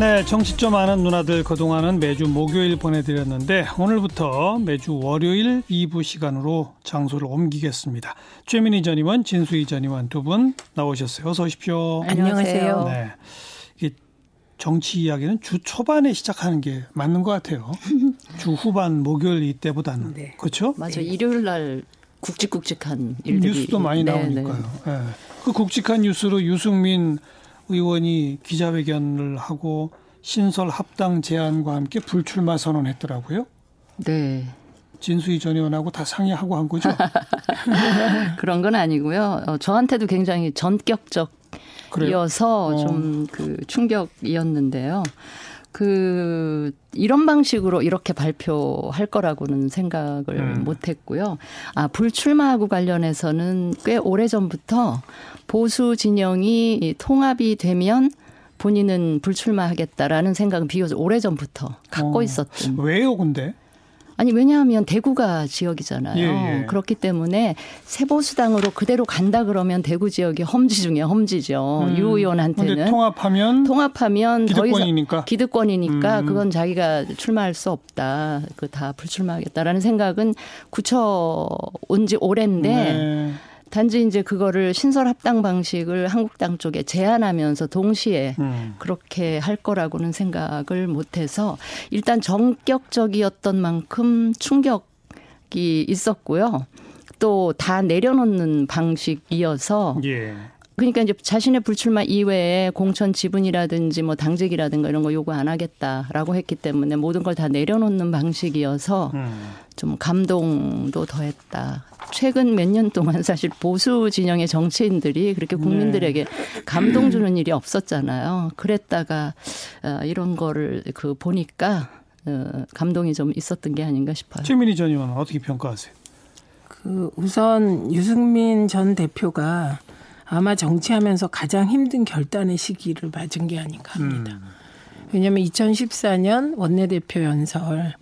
네, 정치 좀 아는 누나들 그동안은 매주 목요일 보내드렸는데 오늘부터 매주 월요일 2부 시간으로 장소를 옮기겠습니다. 최민희 전 의원, 진수희 전 의원 두 분 나오셨어요. 어서 오십시오. 안녕하세요. 네. 이게 정치 이야기는 주 초반에 시작하는 게 맞는 것 같아요. 주 후반 목요일 이때보다는 네. 그렇죠? 맞아. 일요일 날 굵직굵직한 일들이 뉴스도 많이 네, 나오니까요. 네. 그 굵직한 뉴스로 유승민 의원이 기자회견을 하고 신설 합당 제안과 함께 불출마 선언했더라고요. 네. 진수희 전 의원하고 다 상의하고 한 거죠. 그런 건 아니고요. 어, 저한테도 굉장히 전격적? 이어서 어. 좀그 충격이었는데요. 그 이런 방식으로 이렇게 발표할 거라고는 생각을 음. 못 했고요. 아, 불출마하고 관련해서는 꽤 오래 전부터 보수 진영이 이 통합이 되면 본인은 불출마하겠다라는 생각은 비교적 오래 전부터 갖고 어. 있었던 왜요, 근데? 아니 왜냐하면 대구가 지역이잖아요. 예, 예. 그렇기 때문에 새보수당으로 그대로 간다 그러면 대구 지역이 험지 중에 험지죠. 음. 유 의원한테는 통합하면 통합하면 더 이상 기득권이니까. 기득권이니까 음. 그건 자기가 출마할 수 없다. 그 다 불출마하겠다라는 생각은 굳혀 온 지 오랜데 네. 단지 이제 그거를 신설 합당 방식을 한국당 쪽에 제안하면서 동시에 음. 그렇게 할 거라고는 생각을 못해서 일단 전격적이었던 만큼 충격이 있었고요. 또 다 내려놓는 방식이어서 예. 그러니까 이제 자신의 불출마 이외에 공천 지분이라든지 뭐 당직이라든가 이런 거 요구 안 하겠다라고 했기 때문에 모든 걸 다 내려놓는 방식이어서 음. 좀 감동도 더했다. 최근 몇 년 동안 사실 보수 진영의 정치인들이 그렇게 국민들에게 감동 주는 일이 없었잖아요. 그랬다가 어, 이런 거를 그 보니까 어, 감동이 좀 있었던 게 아닌가 싶어요. 최민희 전 의원은 어떻게 평가하세요? 그 우선 유승민 전 대표가 아마 정치하면서 가장 힘든 결단의 시기를 맞은 게 아닌가 합니다. 음. 왜냐하면 2014년 원내대표 연설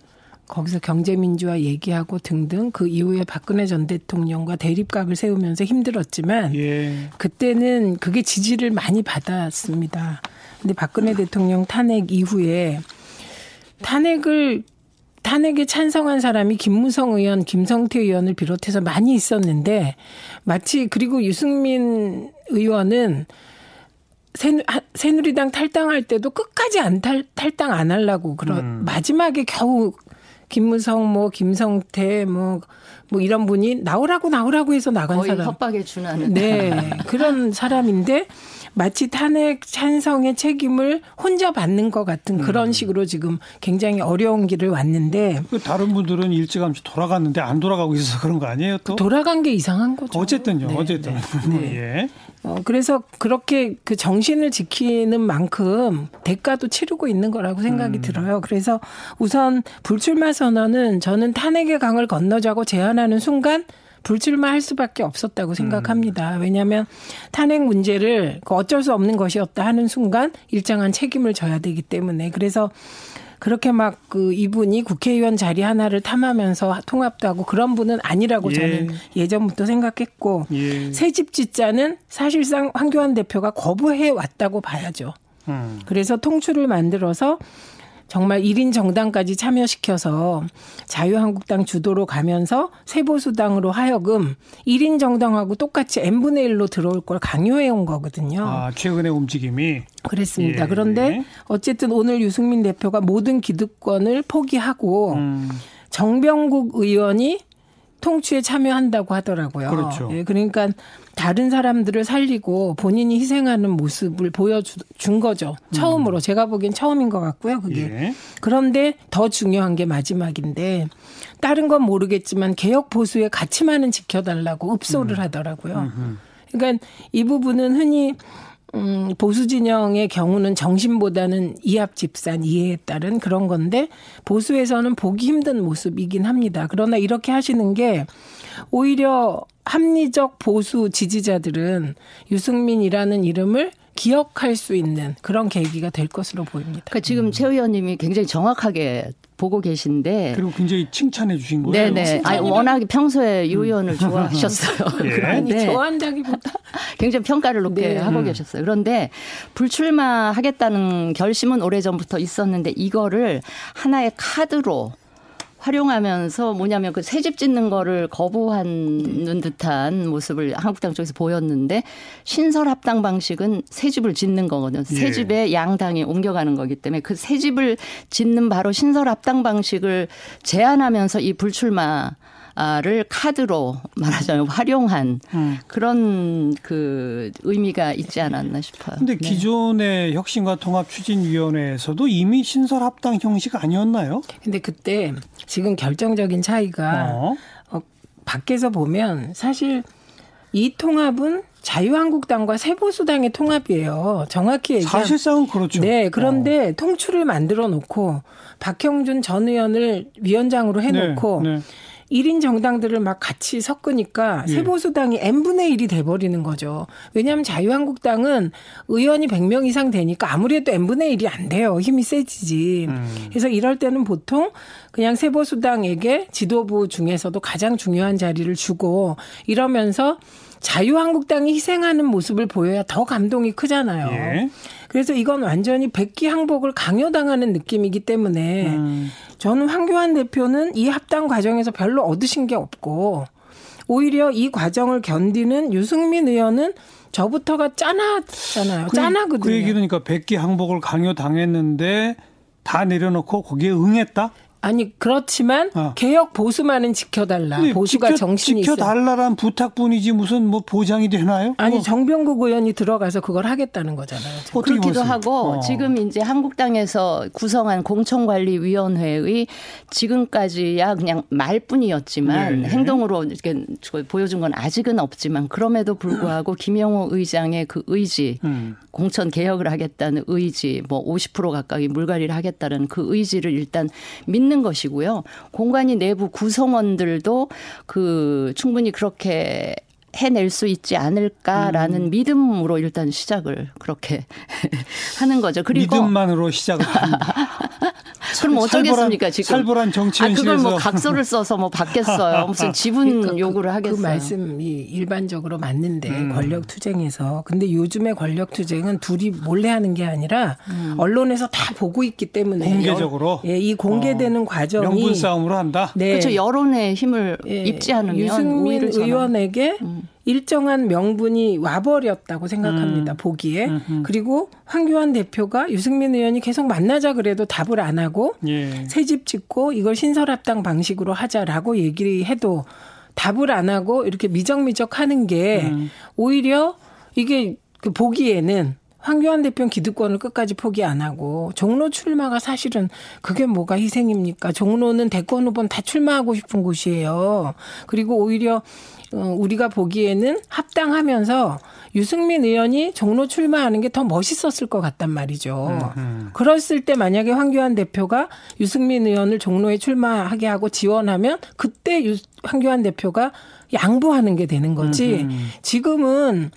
거기서 경제민주화 얘기하고 등등 그 이후에 박근혜 전 대통령과 대립각을 세우면서 힘들었지만 예. 그때는 그게 지지를 많이 받았습니다. 근데 박근혜 대통령 탄핵 이후에 탄핵을 탄핵에 찬성한 사람이 김무성 의원, 김성태 의원을 비롯해서 많이 있었는데 마치 그리고 유승민 의원은 새누, 하- 새누리당 탈당할 때도 끝까지 안 탈, 탈당 안 하려고 그런 음. 마지막에 겨우 김무성 뭐 김성태 뭐뭐 이런 분이 나오라고 나오라고 해서 나간 거의 사람. 협박에 준하는. 네. 그런 사람인데 마치 탄핵 찬성의 책임을 혼자 받는 것 같은 그런 식으로 지금 굉장히 어려운 길을 왔는데 그 다른 분들은 일찌감치 돌아갔는데 안 돌아가고 있어서 그런 거 아니에요, 또? 돌아간 게 이상한 거죠. 어쨌든요, 네, 어쨌든. 네. 예. 어, 그래서 그렇게 그 정신을 지키는 만큼 대가도 치르고 있는 거라고 생각이 음. 들어요. 그래서 우선 불출마 선언은 저는 탄핵의 강을 건너자고 제안하는 순간 불출마할 수밖에 없었다고 생각합니다. 음. 왜냐하면 탄핵 문제를 그 어쩔 수 없는 것이었다 하는 순간 일정한 책임을 져야 되기 때문에 그래서 그렇게 막 그 이분이 국회의원 자리 하나를 탐하면서 통합도 하고 그런 분은 아니라고 예. 저는 예전부터 생각했고 예. 새집 짓자는 사실상 황교안 대표가 거부해 왔다고 봐야죠. 음. 그래서 통추를 만들어서 정말 1인 정당까지 참여시켜서 자유한국당 주도로 가면서 세보수당으로 하여금 1인 정당하고 똑같이 n분의 1로 들어올 걸 강요해 온 거거든요. 아, 최근의 움직임이. 그랬습니다. 예. 그런데 어쨌든 오늘 유승민 대표가 모든 기득권을 포기하고 음. 정병국 의원이 통추에 참여한다고 하더라고요. 그렇죠. 예, 그러니까 다른 사람들을 살리고 본인이 희생하는 모습을 보여준 거죠. 처음으로 제가 보기엔 처음인 것 같고요. 그게. 음. 예. 그런데 더 중요한 게 마지막인데 다른 건 모르겠지만 개혁 보수의 가치만은 지켜달라고 읍소를 음. 하더라고요. 그러니까 이 부분은 흔히 음, 보수 진영의 경우는 정신보다는 이합 집산 이해에 따른 그런 건데 보수에서는 보기 힘든 모습이긴 합니다. 그러나 이렇게 하시는 게 오히려 합리적 보수 지지자들은 유승민이라는 이름을 기억할 수 있는 그런 계기가 될 것으로 보입니다. 그러니까 지금 음. 최 의원님이 굉장히 정확하게 보고 계신데 그리고 굉장히 칭찬해 주신 거예요. 네네. 아 워낙 평소에 유 의원을 음. 좋아하셨어요. 예. 아니 좋아한다기보다 굉장히 평가를 높게 네. 하고 음. 계셨어요. 그런데 불출마하겠다는 결심은 오래 전부터 있었는데 이거를 하나의 카드로 활용하면서 뭐냐면 그 새집 짓는 거를 거부하는 듯한 모습을 한국당 쪽에서 보였는데 신설 합당 방식은 새 집을 짓는 거거든요. 새 예. 집에 양당이 옮겨가는 거기 때문에 그 새 집을 짓는 바로 신설 합당 방식을 제안하면서 이 불출마 를 카드로 말하자면 활용한 음. 그런 그 의미가 있지 않았나 싶어요. 근데 네. 기존의 혁신과 통합 추진위원회에서도 이미 신설 합당 형식 아니었나요? 근데 그때 지금 결정적인 차이가 어. 어, 밖에서 보면 사실 이 통합은 자유한국당과 새보수당의 통합이에요. 정확히 얘기하면 사실상은 그렇죠. 네, 그런데 어. 통추를 만들어 놓고 박형준 전 의원을 위원장으로 해놓고 네, 네. 1인 정당들을 막 같이 섞으니까 예. 세보수당이 n분의 1이 돼버리는 거죠. 왜냐하면 자유한국당은 의원이 100명 이상 되니까 아무래도 n분의 1이 안 돼요. 힘이 세지지. 음. 그래서 이럴 때는 보통 그냥 세보수당에게 지도부 중에서도 가장 중요한 자리를 주고 이러면서 자유한국당이 희생하는 모습을 보여야 더 감동이 크잖아요. 예. 그래서 이건 완전히 백기 항복을 강요당하는 느낌이기 때문에 음. 저는 황교안 대표는 이 합당 과정에서 별로 얻으신 게 없고 오히려 이 과정을 견디는 유승민 의원은 저부터가 짠하잖아요. 그, 짠하거든요. 그 얘기는 그러니까 백기 항복을 강요당했는데 다 내려놓고 거기에 응했다? 아니 그렇지만 어. 개혁 보수만은 지켜달라. 보수가 지켜, 정신이 지켜달라란 부탁뿐이지 무슨 뭐 보장이 되나요? 아니 어. 정병국 의원이 들어가서 그걸 하겠다는 거잖아요. 그렇기도 보세요? 하고 어. 지금 이제 한국당에서 구성한 공천관리위원회의 지금까지야 그냥 말뿐이었지만 네. 행동으로 이렇게 보여준 건 아직은 없지만 그럼에도 불구하고 김영호 의장의 그 의지, 음. 공천 개혁을 하겠다는 의지, 뭐 50% 가까이 물갈이를 하겠다는 그 의지를 일단 믿는 있는 것이고요. 공간이 내부 구성원들도 그 충분히 그렇게 해낼 수 있지 않을까라는 음. 믿음으로 일단 시작을 그렇게 하는 거죠. 그리고 믿음만으로 시작을 한다. 그럼 어쩌겠습니까 지금? 살벌한 정치현실에서. 아, 그걸 뭐 각서를 써서 뭐 받겠어요. 무슨 지분 그러니까 요구를 그 하겠어요. 그 말씀이 일반적으로 맞는데 음. 권력 투쟁에서 근데 요즘의 권력 투쟁은 둘이 몰래 하는 게 아니라 음. 언론에서 다 보고 있기 때문에 공개적으로 예, 이 공개되는 어. 과정이 명분 싸움으로 한다. 네. 그렇죠. 여론의 힘을 예, 입지 않으면 유승민 의원에게 음. 일정한 명분이 와버렸다고 생각합니다. 음. 보기에. 음흠. 그리고 황교안 대표가 유승민 의원이 계속 만나자 그래도 답을 안 하고 예. 새집 짓고 이걸 신설합당 방식으로 하자라고 얘기를 해도 답을 안 하고 이렇게 미적미적 하는 게 음. 오히려 이게 그 보기에는 황교안 대표는 기득권을 끝까지 포기 안 하고 종로 출마가 사실은 그게 뭐가 희생입니까? 종로는 대권 후보는 다 출마하고 싶은 곳이에요. 그리고 오히려 어, 우리가 보기에는 합당하면서 유승민 의원이 종로 출마하는 게 더 멋있었을 것 같단 말이죠. 음. 그랬을 때 만약에 황교안 대표가 유승민 의원을 종로에 출마하게 하고 지원하면 그때 유, 황교안 대표가 양보하는 게 되는 거지. 음. 지금은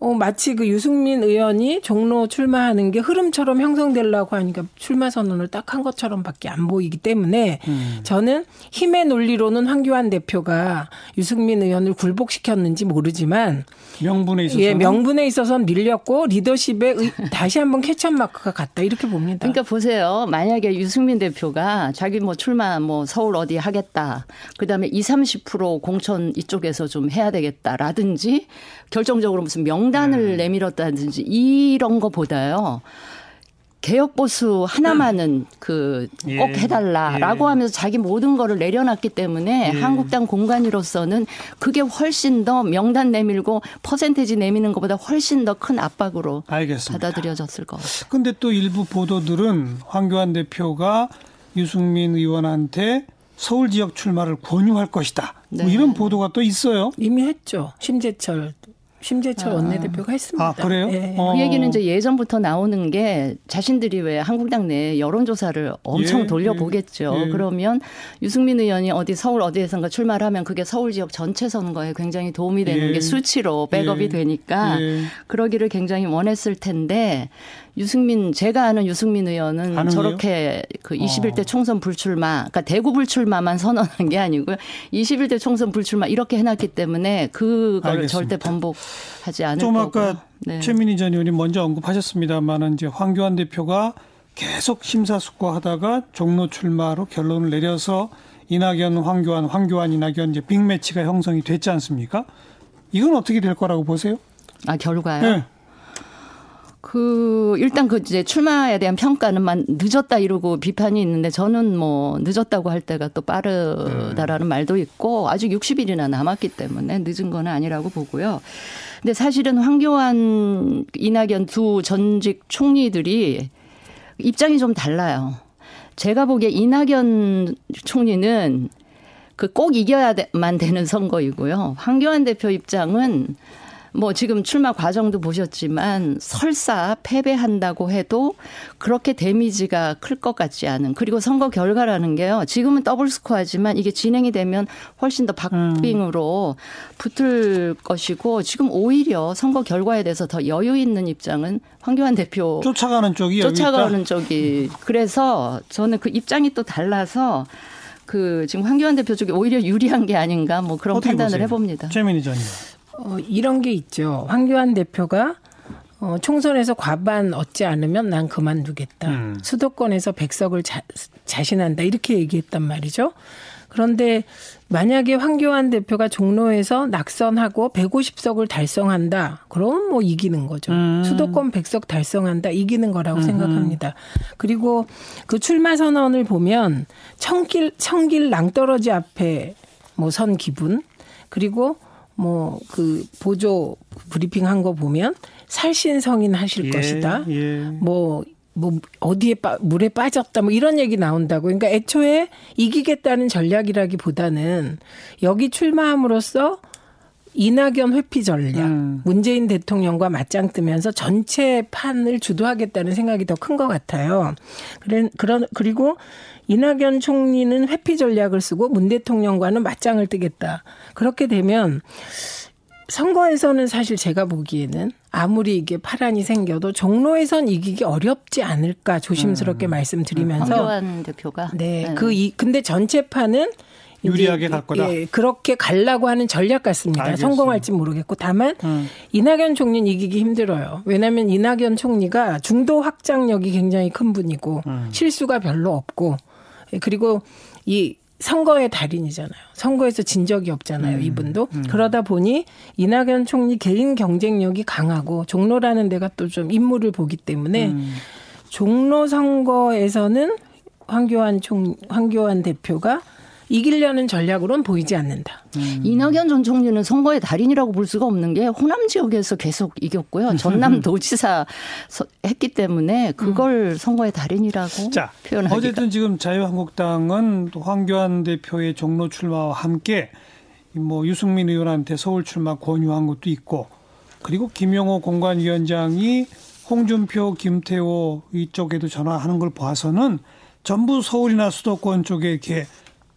어, 마치 그 유승민 의원이 종로 출마하는 게 흐름처럼 형성되려고 하니까 출마 선언을 딱 한 것처럼밖에 안 보이기 때문에 음. 저는 힘의 논리로는 황교안 대표가 유승민 의원을 굴복시켰는지 모르지만 명분에 있어서 예, 명분에 있어서는 밀렸고 리더십에 다시 한번 캐쳐 마크가 갔다 이렇게 봅니다. 그러니까 보세요. 만약에 유승민 대표가 자기 뭐 출마 뭐 서울 어디 하겠다. 그다음에 20, 30% 공천 이쪽에서 좀 해야 되겠다라든지 결정적으로 무슨 명 단을 음. 내밀었다든지 이런 거보다요. 개혁 보수 하나만은 그꼭 예. 해달라라고 예. 하면서 자기 모든 거를 내려놨기 때문에 예. 한국당 공간으로서는 그게 훨씬 더 명단 내밀고 퍼센테지 내미는 것보다 훨씬 더 큰 압박으로 알겠습니다. 받아들여졌을 것 같아요. 근데 또 일부 보도들은 황교안 대표가 유승민 의원한테 서울 지역 출마를 권유할 것이다. 뭐 네. 뭐 이런 보도가 또 있어요. 이미 했죠. 심재철 심재철 원내대표가 했습니다. 아, 그래요? 예. 어. 그 얘기는 이제 예전부터 나오는 게 자신들이 왜 한국당 내 여론조사를 엄청 예, 돌려보겠죠. 예. 그러면 유승민 의원이 어디 서울 어디에선가 출마를 하면 그게 서울 지역 전체 선거에 굉장히 도움이 되는 예. 게 수치로 백업이 예. 되니까 예. 그러기를 굉장히 원했을 텐데 유승민 제가 아는 유승민 의원은 가능해요? 저렇게 그 21대 어. 총선 불출마 그러니까 대구 불출마만 선언한 게 아니고요. 21대 총선 불출마 이렇게 해놨기 때문에 그걸. 절대 번복하지 않을 좀 거고. 아까 네. 최민희 전 의원이 먼저 언급하셨습니다만은 이제 황교안 대표가 계속 심사숙고하다가 종로 출마로 결론을 내려서 이낙연, 황교안, 황교안, 이낙연 이제 빅매치가 형성이 됐지 않습니까? 이건 어떻게 될 거라고 보세요? 아 결과요? 네. 그 일단 그 이제 출마에 대한 평가는 만 늦었다 이러고 비판이 있는데 저는 뭐 늦었다고 할 때가 또 빠르다라는 말도 있고 아직 60일이나 남았기 때문에 늦은 건 아니라고 보고요. 근데 사실은 황교안, 이낙연 두 전직 총리들이 입장이 좀 달라요. 제가 보기에 이낙연 총리는 그 꼭 이겨야만 되는 선거이고요. 황교안 대표 입장은 뭐 지금 출마 과정도 보셨지만 설사 패배한다고 해도 그렇게 데미지가 클 것 같지 않은 그리고 선거 결과라는 게요. 지금은 더블 스코어지만 이게 진행이 되면 훨씬 더 박빙으로 붙을 것이고 지금 오히려 선거 결과에 대해서 더 여유 있는 입장은 황교안 대표 쫓아가는 쪽이 여기 쫓아가는? 쪽이 그래서 저는 그 입장이 또 달라서 그 지금 황교안 대표 쪽이 오히려 유리한 게 아닌가 뭐 그런 판단을 보세요? 해봅니다. 최민희 전 의원. 어, 이런 게 있죠. 황교안 대표가 어, 총선에서 과반 얻지 않으면 난 그만두겠다. 음. 수도권에서 백석을 자, 자신한다. 이렇게 얘기했단 말이죠. 그런데 만약에 황교안 대표가 종로에서 낙선하고 150석을 달성한다. 그럼 뭐 이기는 거죠. 음. 수도권 100석 달성한다. 이기는 거라고 생각합니다. 그리고 그 출마 선언을 보면 청길 청길 낭떠러지 앞에 뭐 선 기분 그리고 뭐 그 보조 브리핑 한 거 보면 살신성인 하실 예, 것이다. 예. 뭐, 뭐, 어디에 빠, 물에 빠졌다, 뭐 이런 얘기 나온다고. 그러니까 애초에 이기겠다는 전략이라기 보다는 여기 출마함으로써 이낙연 회피 전략, 음. 문재인 대통령과 맞짱 뜨면서 전체 판을 주도하겠다는 생각이 더 큰 것 같아요. 그래, 그런, 그리고 이낙연 총리는 회피 전략을 쓰고 문 대통령과는 맞짱을 뜨겠다. 그렇게 되면 선거에서는 사실 제가 보기에는 아무리 이게 파란이 생겨도 종로에선 이기기 어렵지 않을까 조심스럽게 말씀드리면서 황교안 대표가 네, 그이 근데 전체판은 유리하게 갈 거다. 예, 그렇게 가려고 하는 전략 같습니다. 성공할지 모르겠고 다만 음. 이낙연 총리는 이기기 힘들어요. 왜냐하면 이낙연 총리가 중도 확장력이 굉장히 큰 분이고 음. 실수가 별로 없고 예, 그리고 이 선거의 달인이잖아요. 선거에서 진 적이 없잖아요. 음. 이분도 그러다 보니 이낙연 총리 개인 경쟁력이 강하고 종로라는 데가 또좀 인물을 보기 때문에 음. 종로 선거에서는 황교안 총 황교안 대표가 이기려는 전략으로는 보이지 않는다. 이낙연 전 총리는 선거의 달인이라고 볼 수가 없는 게 호남 지역에서 계속 이겼고요. 전남 도지사 서- 했기 때문에 그걸 선거의 달인이라고 자, 표현하기가 어쨌든 지금 자유한국당은 또 황교안 대표의 종로 출마와 함께 뭐 유승민 의원한테 서울 출마 권유한 것도 있고 그리고 김용호 공관위원장이 홍준표, 김태호 이쪽에도 전화하는 걸 봐서는 전부 서울이나 수도권 쪽에 이렇게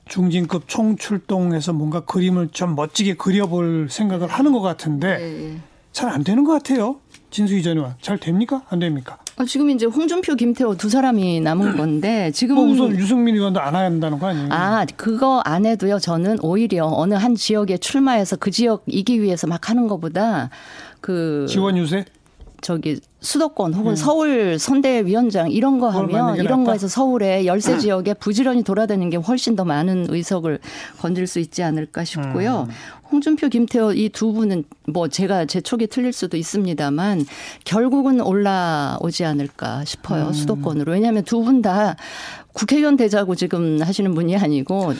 중진급 총출동해서 뭔가 그림을 좀 멋지게 그려볼 생각을 하는 것 같은데 네. 잘안 되는 것 같아요. 진수희 전 의원. 잘 됩니까? 안 됩니까? 어, 지금 이제 홍준표, 김태호 두 사람이 남은 건데 지금 뭐 우선 유승민 의원도 안 한다는 거 아니에요? 아, 그거 안 해도요. 저는 오히려 어느 한 지역에 출마해서 그 지역 이기 위해서 막 하는 것보다 그 지원 유세? 저기 수도권 혹은 서울 선대위원장 이런 거 음. 하면 게 이런 낫다? 거에서 서울에 열세 지역에 부지런히 돌아다니는 게 훨씬 더 많은 의석을 건질 수 있지 않을까 싶고요. 음. 홍준표, 김태호 이 두 분은 뭐 제가 제 촉이 틀릴 수도 있습니다만 결국은 올라오지 않을까 싶어요. 음. 수도권으로. 왜냐하면 두 분 다 국회의원 되자고 지금 하시는 분이 아니고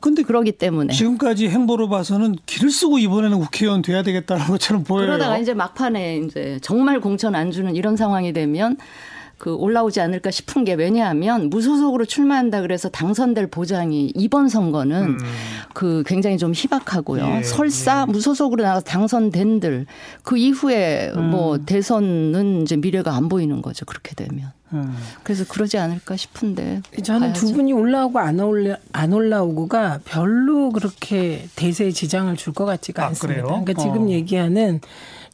근데 그러기 때문에. 지금까지 행보로 봐서는 길을 쓰고 이번에는 국회의원 돼야 되겠다는 것처럼 보여요. 그러다가 이제 막판에 이제 정말 공천 안 주는 이런 상황이 되면 그 올라오지 않을까 싶은 게 왜냐하면 무소속으로 출마한다 그래서 당선될 보장이 이번 선거는 음. 그 굉장히 좀 희박하고요. 예, 설사 예. 무소속으로 나가서 당선된들 그 이후에 음. 뭐 대선은 이제 미래가 안 보이는 거죠. 그렇게 되면. 음. 그래서 그러지 않을까 싶은데. 저는 봐야죠. 두 분이 올라오고 안 올라 안 올라오고가 별로 그렇게 대세에 지장을 줄 것 같지가 아, 않습니다. 그래요? 그러니까 지금 어. 얘기하는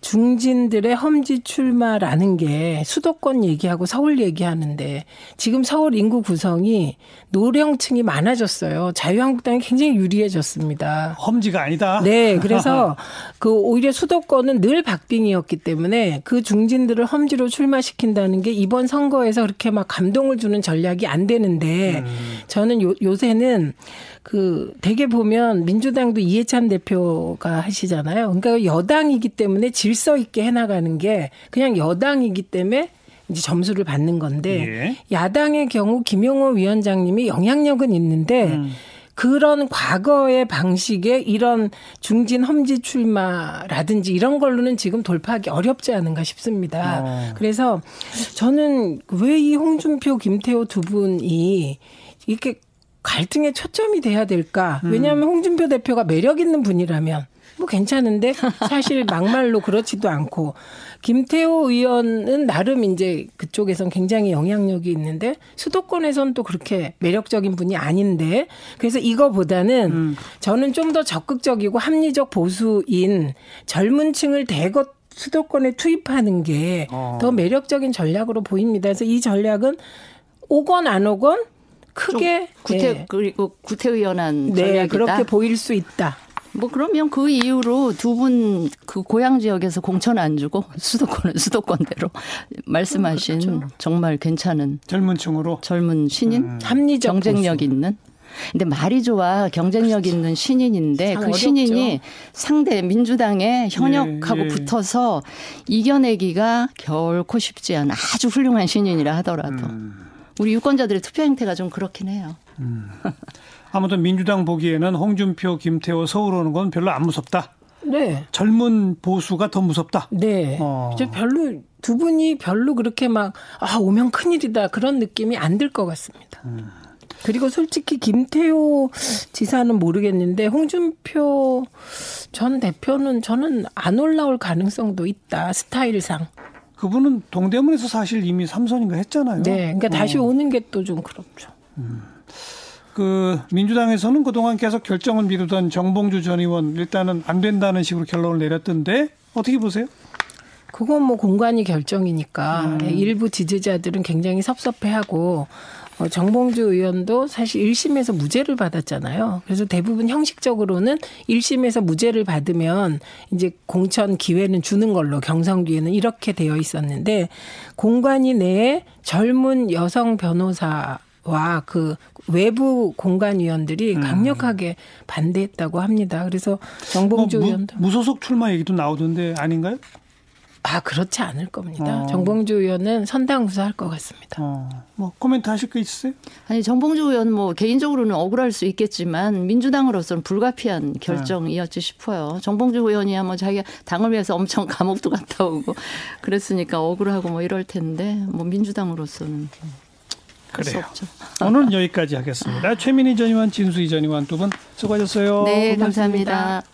중진들의 험지 출마라는 게 수도권 얘기하고 서울 얘기하는데 지금 서울 인구 구성이 노령층이 많아졌어요. 자유한국당이 굉장히 유리해졌습니다. 험지가 아니다. 네, 그래서 그 오히려 수도권은 늘 박빙이었기 때문에 그 중진들을 험지로 출마시킨다는 게 이번 선거에서 그렇게 막 감동을 주는 전략이 안 되는데 음. 저는 요, 요새는 그 대개 보면 민주당도 이해찬 대표가 하시잖아요. 그러니까 여당이기 때문에 질서 있게 해나가는 게 그냥 여당이기 때문에 이제 점수를 받는 건데 예. 야당의 경우 김용호 위원장님이 영향력은 있는데 음. 그런 과거의 방식의 이런 중진 험지 출마라든지 이런 걸로는 지금 돌파하기 어렵지 않은가 싶습니다. 어. 그래서 저는 왜 이 홍준표, 김태호 두 분이 이렇게 갈등의 초점이 돼야 될까? 음. 왜냐하면 홍준표 대표가 매력 있는 분이라면 뭐 괜찮은데 사실 막말로 그렇지도 않고 김태호 의원은 나름 이제 그쪽에선 굉장히 영향력이 있는데 수도권에선 또 그렇게 매력적인 분이 아닌데 그래서 이거보다는 음. 저는 좀 더 적극적이고 합리적 보수인 젊은 층을 대거 수도권에 투입하는 게더 어. 매력적인 전략으로 보입니다. 그래서 이 전략은 오건 안 오건 크게 구태 네. 그리고 구태의연한 네, 전략이다. 그렇게 보일 수 있다. 뭐 그러면 그 이후로 두 분 그 고향 지역에서 공천 안 주고 수도권은 수도권대로 말씀하신 그렇죠. 정말 괜찮은 젊은 층으로 젊은 신인 음. 합리적 경쟁력 보수. 있는 근데 말이 좋아 경쟁력 그렇죠. 있는 신인인데 그 어렵죠. 신인이 상대 민주당의 현역하고 예, 예. 붙어서 이겨내기가 결코 쉽지 않은 아주 훌륭한 신인이라 하더라도 음. 우리 유권자들의 투표 행태가 좀 그렇긴 해요. 음. 아무튼 민주당 보기에는 홍준표, 김태호 서울 오는 건 별로 안 무섭다. 네. 젊은 보수가 더 무섭다. 네. 어. 이제 별로 두 분이 별로 그렇게 막 아 오면 큰일이다 그런 느낌이 안 들 것 같습니다. 음. 그리고 솔직히 김태호 지사는 모르겠는데 홍준표 전 대표는 저는 안 올라올 가능성도 있다 스타일상. 그분은 동대문에서 사실 이미 삼선인가 했잖아요. 네, 그러니까 다시 어. 오는 게 또 좀 그렇죠. 음. 그 민주당에서는 그동안 계속 결정을 미루던 정봉주 전 의원 일단은 안 된다는 식으로 결론을 내렸던데 어떻게 보세요? 그건 뭐 공관이 결정이니까 음. 일부 지지자들은 굉장히 섭섭해하고 어, 정봉주 의원도 사실 1심에서 무죄를 받았잖아요. 그래서 대부분 형식적으로는 1심에서 무죄를 받으면 이제 공천 기회는 주는 걸로 경선기에는 이렇게 되어 있었는데 공관위 내에 젊은 여성 변호사 와그 외부 공관위원들이 음. 강력하게 반대했다고 합니다. 그래서 정봉주 뭐, 의원도 무소속 출마 얘기도 나오던데 아닌가요? 아 그렇지 않을 겁니다. 어. 정봉주 의원은 선당 구사할 것 같습니다. 어. 뭐 코멘트 하실 거 있으세요? 아니 정봉주 의원 뭐 개인적으로는 억울할 수 있겠지만 민주당으로서는 불가피한 결정이었지 싶어요. 정봉주 의원이야 뭐 자기가 당을 위해서 엄청 감옥도 갔다 오고 그랬으니까 억울하고 뭐 이럴 텐데 뭐 민주당으로서는 그래요. 오늘은 여기까지 하겠습니다. 최민희 전 의원, 진수희 전 의원 두 분 수고하셨어요. 네, 감사합니다. 감사합니다.